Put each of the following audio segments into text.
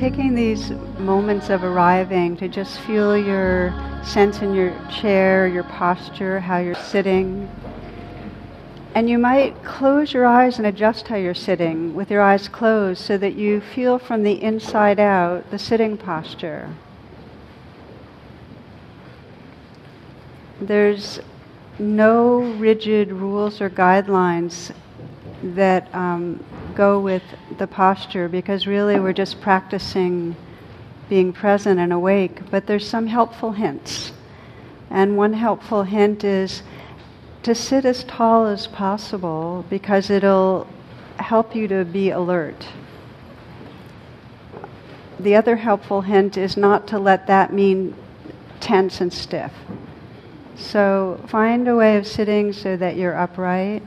taking these moments of arriving to just feel your sense in your chair, your posture, how you're sitting. And you might close your eyes and adjust how you're sitting with your eyes closed so that you feel from the inside out the sitting posture. There's no rigid rules or guidelines that um, go with the posture because really we're just practicing being present and awake. But there's some helpful hints. And one helpful hint is to sit as tall as possible because it'll help you to be alert. The other helpful hint is not to let that mean tense and stiff. So find a way of sitting so that you're upright,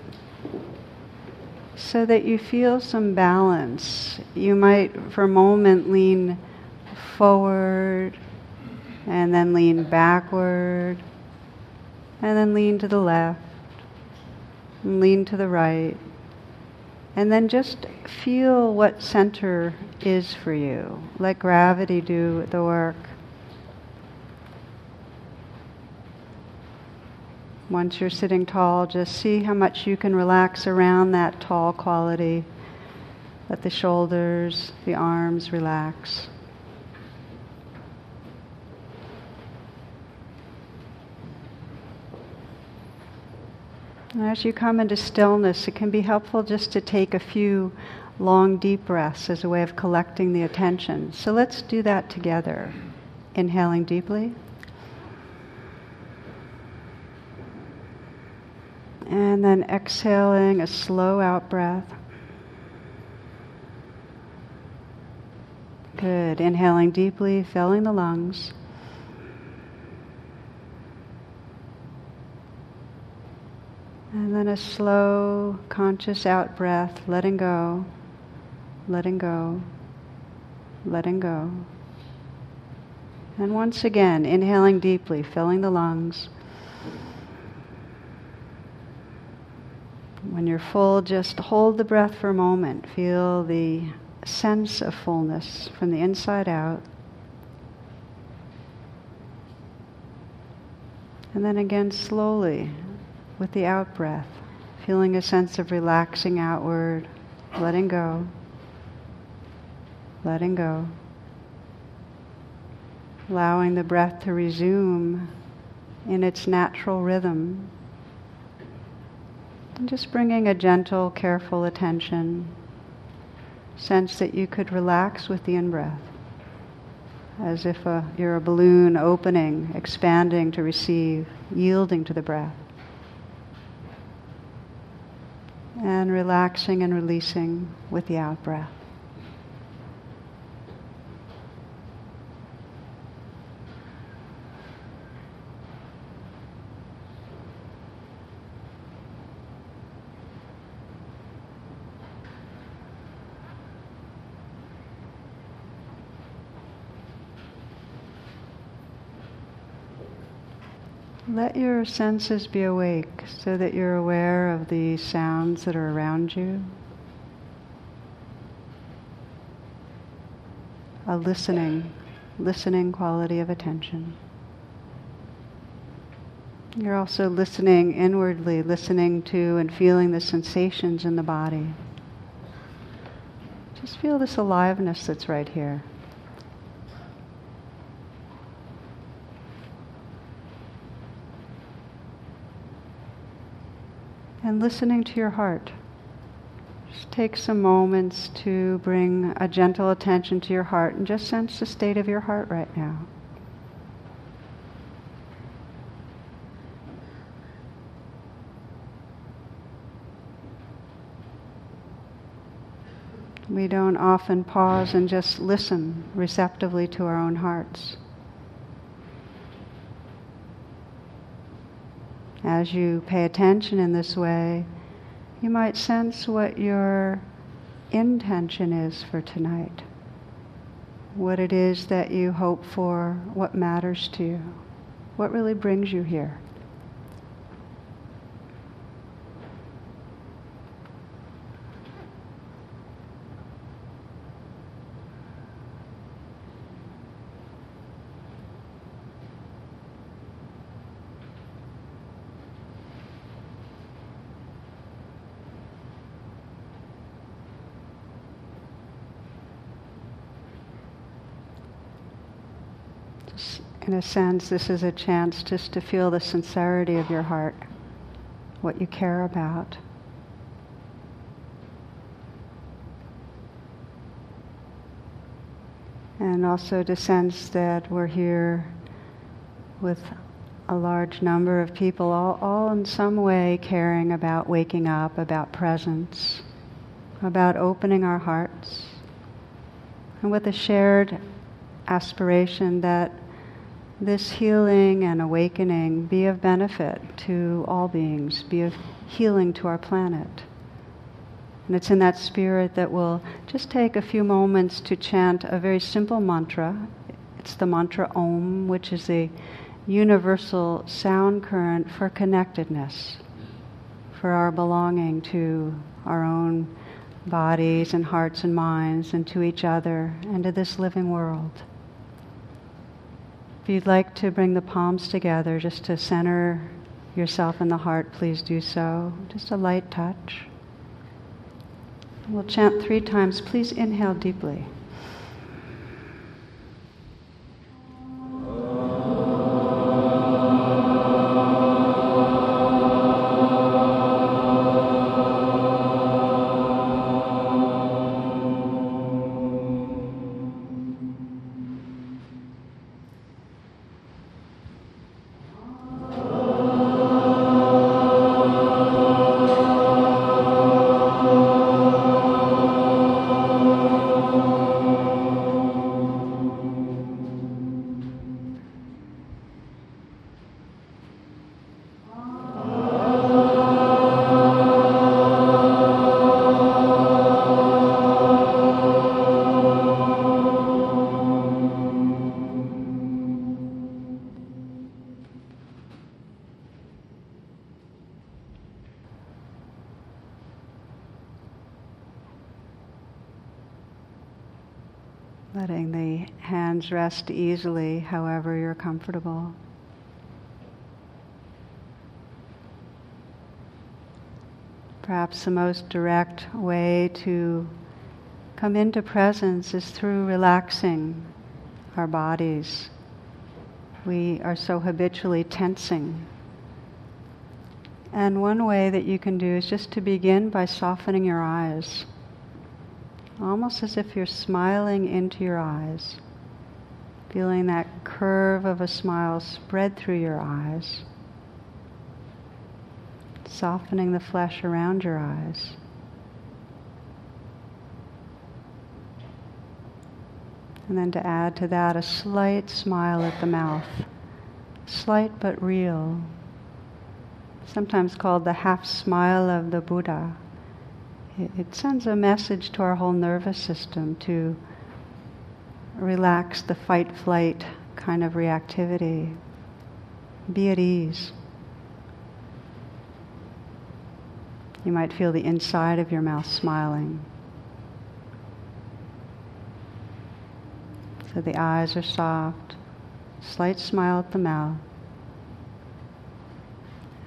so that you feel some balance. You might, for a moment, lean forward and then lean backward and then lean to the left and lean to the right. And then just feel what center is for you. Let gravity do the work. Once you're sitting tall, just see how much you can relax around that tall quality. Let the shoulders, the arms relax. And As you come into stillness, it can be helpful just to take a few long, deep breaths as a way of collecting the attention. So let's do that together. Inhaling deeply. And then exhaling a slow out breath. Good. Inhaling deeply, filling the lungs. And then a slow, conscious out breath, letting go, letting go, letting go. And once again, inhaling deeply, filling the lungs. When you're full, just hold the breath for a moment. Feel the sense of fullness from the inside out. And then again, slowly with the out breath, feeling a sense of relaxing outward, letting go, letting go, allowing the breath to resume in its natural rhythm. And just bringing a gentle, careful attention, sense that you could relax with the in breath, as if a, you're a balloon opening, expanding to receive, yielding to the breath. and relaxing and releasing with the out breath. Let your senses be awake so that you're aware of the sounds that are around you. A listening, listening quality of attention. You're also listening inwardly, listening to and feeling the sensations in the body. Just feel this aliveness that's right here. And listening to your heart. Just take some moments to bring a gentle attention to your heart and just sense the state of your heart right now. We don't often pause and just listen receptively to our own hearts. As you pay attention in this way, you might sense what your intention is for tonight, what it is that you hope for, what matters to you, what really brings you here. In a sense, this is a chance just to feel the sincerity of your heart, what you care about. And also to sense that we're here with a large number of people, all, all in some way caring about waking up, about presence, about opening our hearts, and with a shared aspiration that this healing and awakening be of benefit to all beings, be of healing to our planet. And it's in that spirit that we'll just take a few moments to chant a very simple mantra. It's the mantra Om, which is a universal sound current for connectedness, for our belonging to our own bodies and hearts and minds, and to each other, and to this living world. If you'd like to bring the palms together just to center yourself in the heart, please do so. Just a light touch. We'll chant three times. Please inhale deeply. Rest easily however you're comfortable. Perhaps the most direct way to come into presence is through relaxing our bodies. We are so habitually tensing. And one way that you can do is just to begin by softening your eyes almost as if you're smiling into your eyes, feeling that curve of a smile spread through your eyes, softening the flesh around your eyes. And then to add to that a slight smile at the mouth, slight but real, sometimes called the half smile of the Buddha. It sends a message to our whole nervous system to relax the fight flight kind of reactivity. Be at ease. You might feel the inside of your mouth smiling. So the eyes are soft, slight smile at the mouth.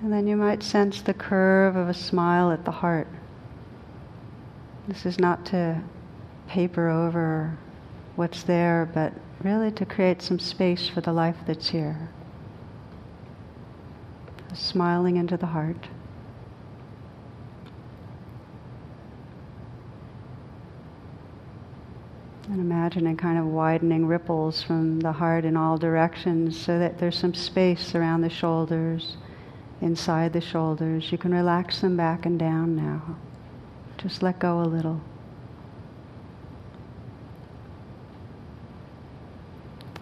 And then you might sense the curve of a smile at the heart. This is not to paper over what's there, but really to create some space for the life that's here. Smiling into the heart. And imagining kind of widening ripples from the heart in all directions so that there's some space around the shoulders, inside the shoulders. You can relax them back and down now. Just let go a little.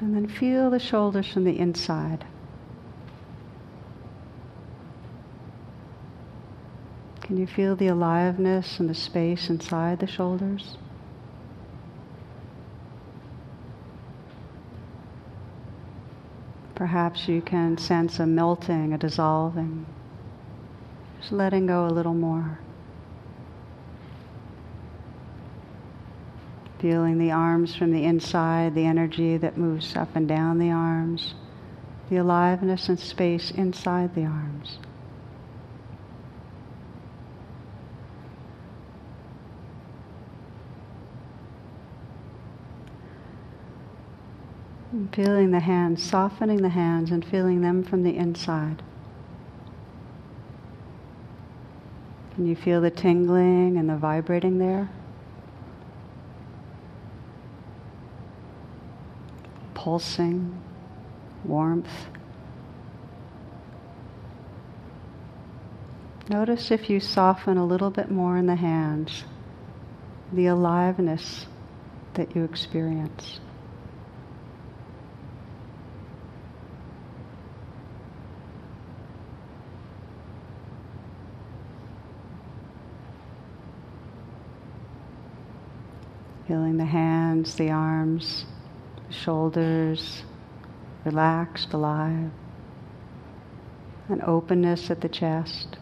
And then feel the shoulders from the inside. Can you feel the aliveness and the space inside the shoulders? Perhaps you can sense a melting, a dissolving, just letting go a little more. Feeling the arms from the inside, the energy that moves up and down the arms, the aliveness and space inside the arms. Feeling the hands, softening the hands and feeling them from the inside. Can you feel the tingling and the vibrating there? Pulsing, warmth. Notice if you soften a little bit more in the hands, the aliveness that you experience. Feeling the hands, the arms, shoulders, relaxed, alive. An openness at the chest.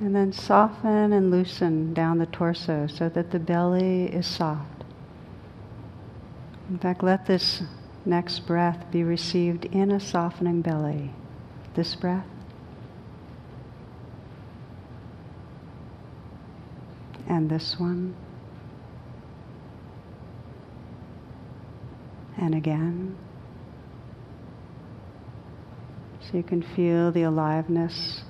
And then soften and loosen down the torso so that the belly is soft. In fact, let this next breath be received in a softening belly. This breath. And this one. And again. So you can feel the aliveness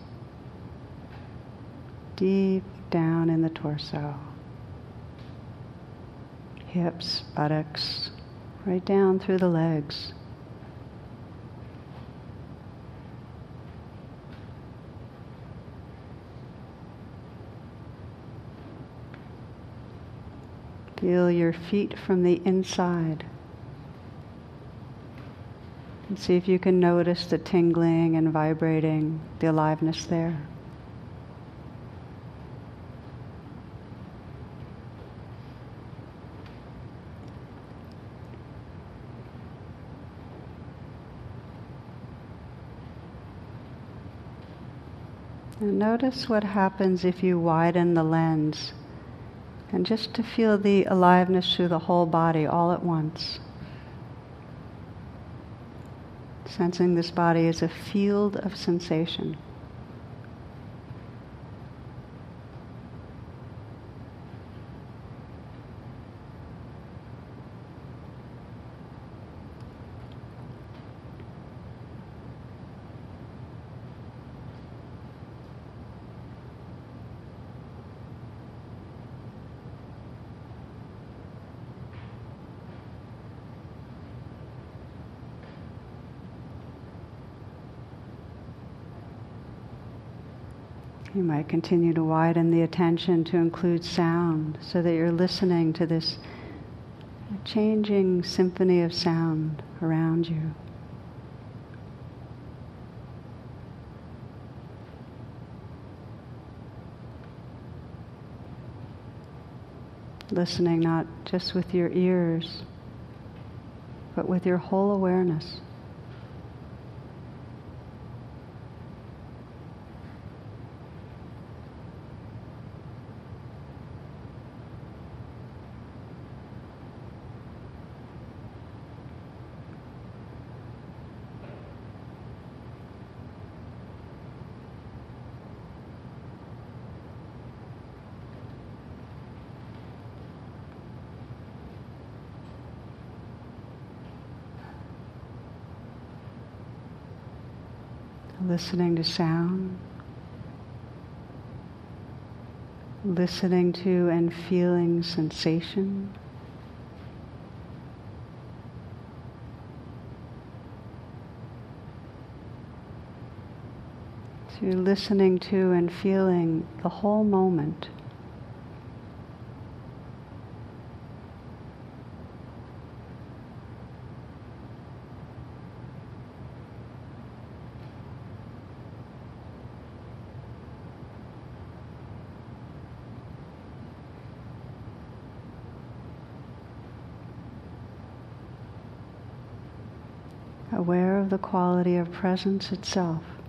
deep down in the torso. Hips, buttocks, right down through the legs. Feel your feet from the inside. And see if you can notice the tingling and vibrating, the aliveness there. And notice what happens if you widen the lens and just to feel the aliveness through the whole body all at once. Sensing this body as a field of sensation. You might continue to widen the attention to include sound so that you're listening to this changing symphony of sound around you. Listening not just with your ears, but with your whole awareness. Listening to sound, listening to and feeling sensation. So you're listening to and feeling the whole moment. aware of the quality of presence itself.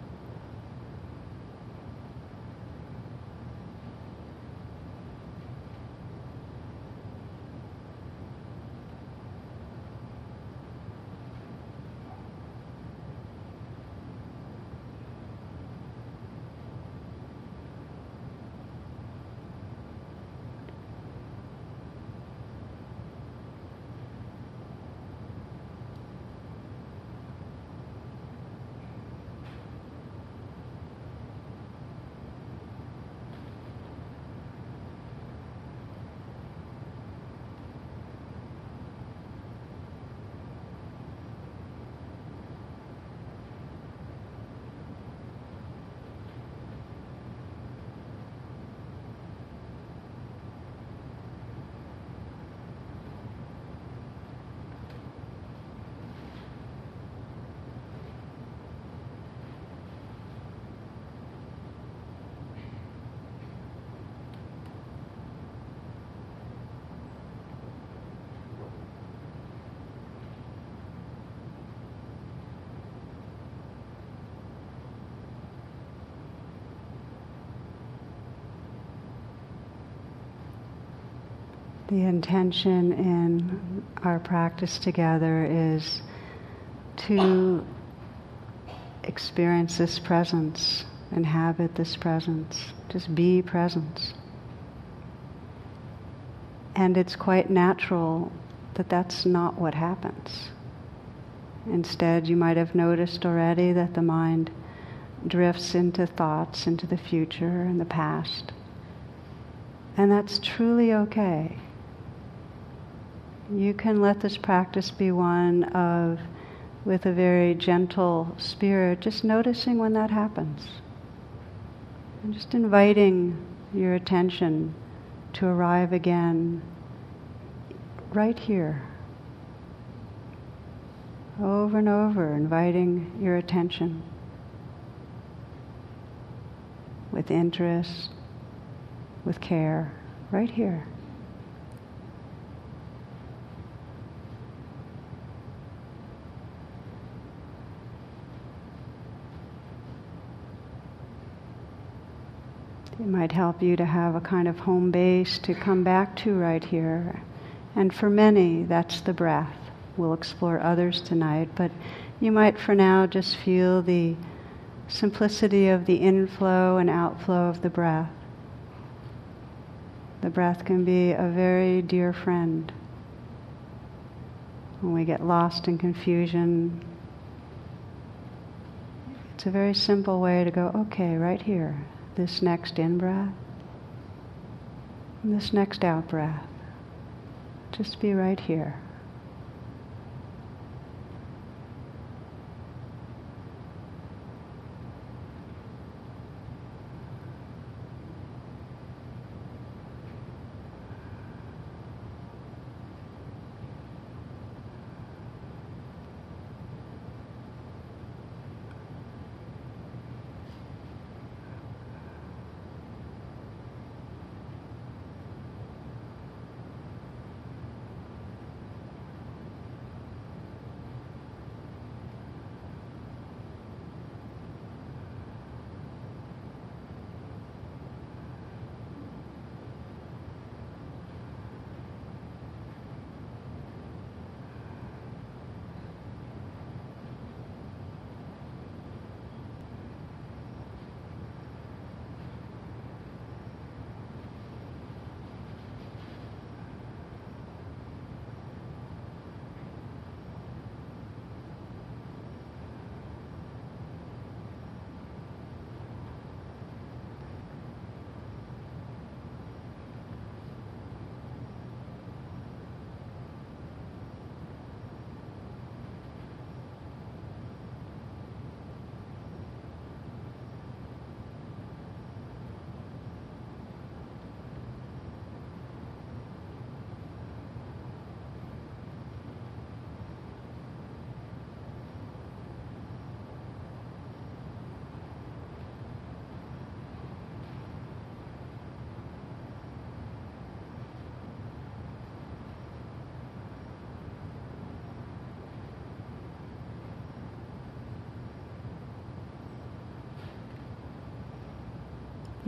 The intention in our practice together is to experience this presence, inhabit this presence, just be presence. And it's quite natural that that's not what happens. Instead, you might have noticed already that the mind drifts into thoughts, into the future and the past. And that's truly okay. You can let this practice be one of, with a very gentle spirit, just noticing when that happens. And just inviting your attention to arrive again right here. Over and over, inviting your attention with interest, with care, right here. It might help you to have a kind of home base to come back to right here. And for many, that's the breath. We'll explore others tonight, but you might for now just feel the simplicity of the inflow and outflow of the breath. The breath can be a very dear friend. When we get lost in confusion, it's a very simple way to go, okay, right here, this next in breath, and this next out breath. Just be right here.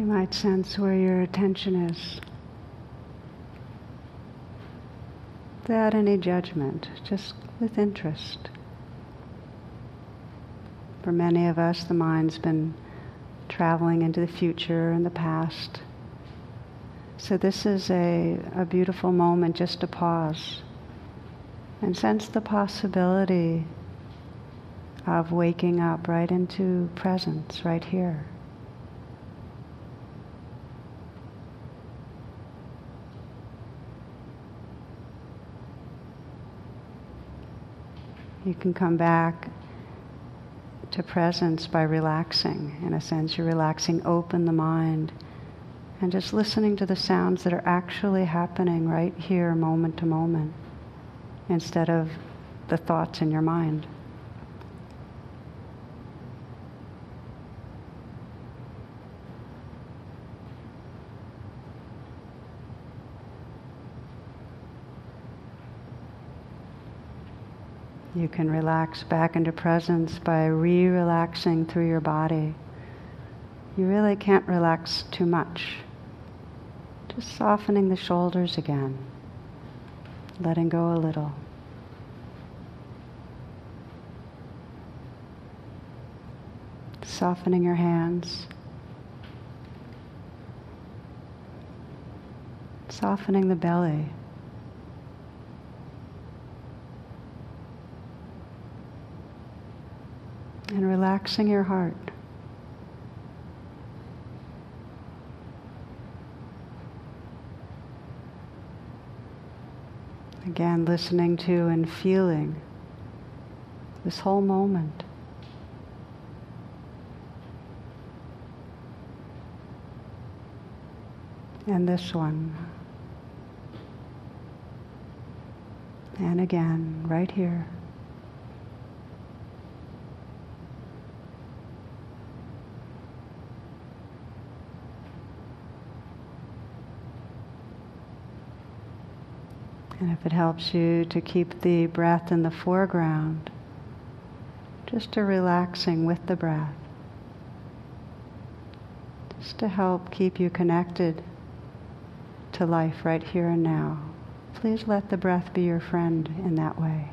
You might sense where your attention is. Without any judgment, just with interest. For many of us, the mind's been traveling into the future and the past. So, this is a, a beautiful moment just to pause and sense the possibility of waking up right into presence, right here. You can come back to presence by relaxing. In a sense, you're relaxing open the mind and just listening to the sounds that are actually happening right here, moment to moment, instead of the thoughts in your mind. You can relax back into presence by re relaxing through your body. You really can't relax too much. Just softening the shoulders again, letting go a little. Softening your hands. Softening the belly. And relaxing your heart. Again, listening to and feeling this whole moment. And this one. And again, right here. And if it helps you to keep the breath in the foreground, just a relaxing with the breath. Just to help keep you connected to life right here and now. Please let the breath be your friend in that way.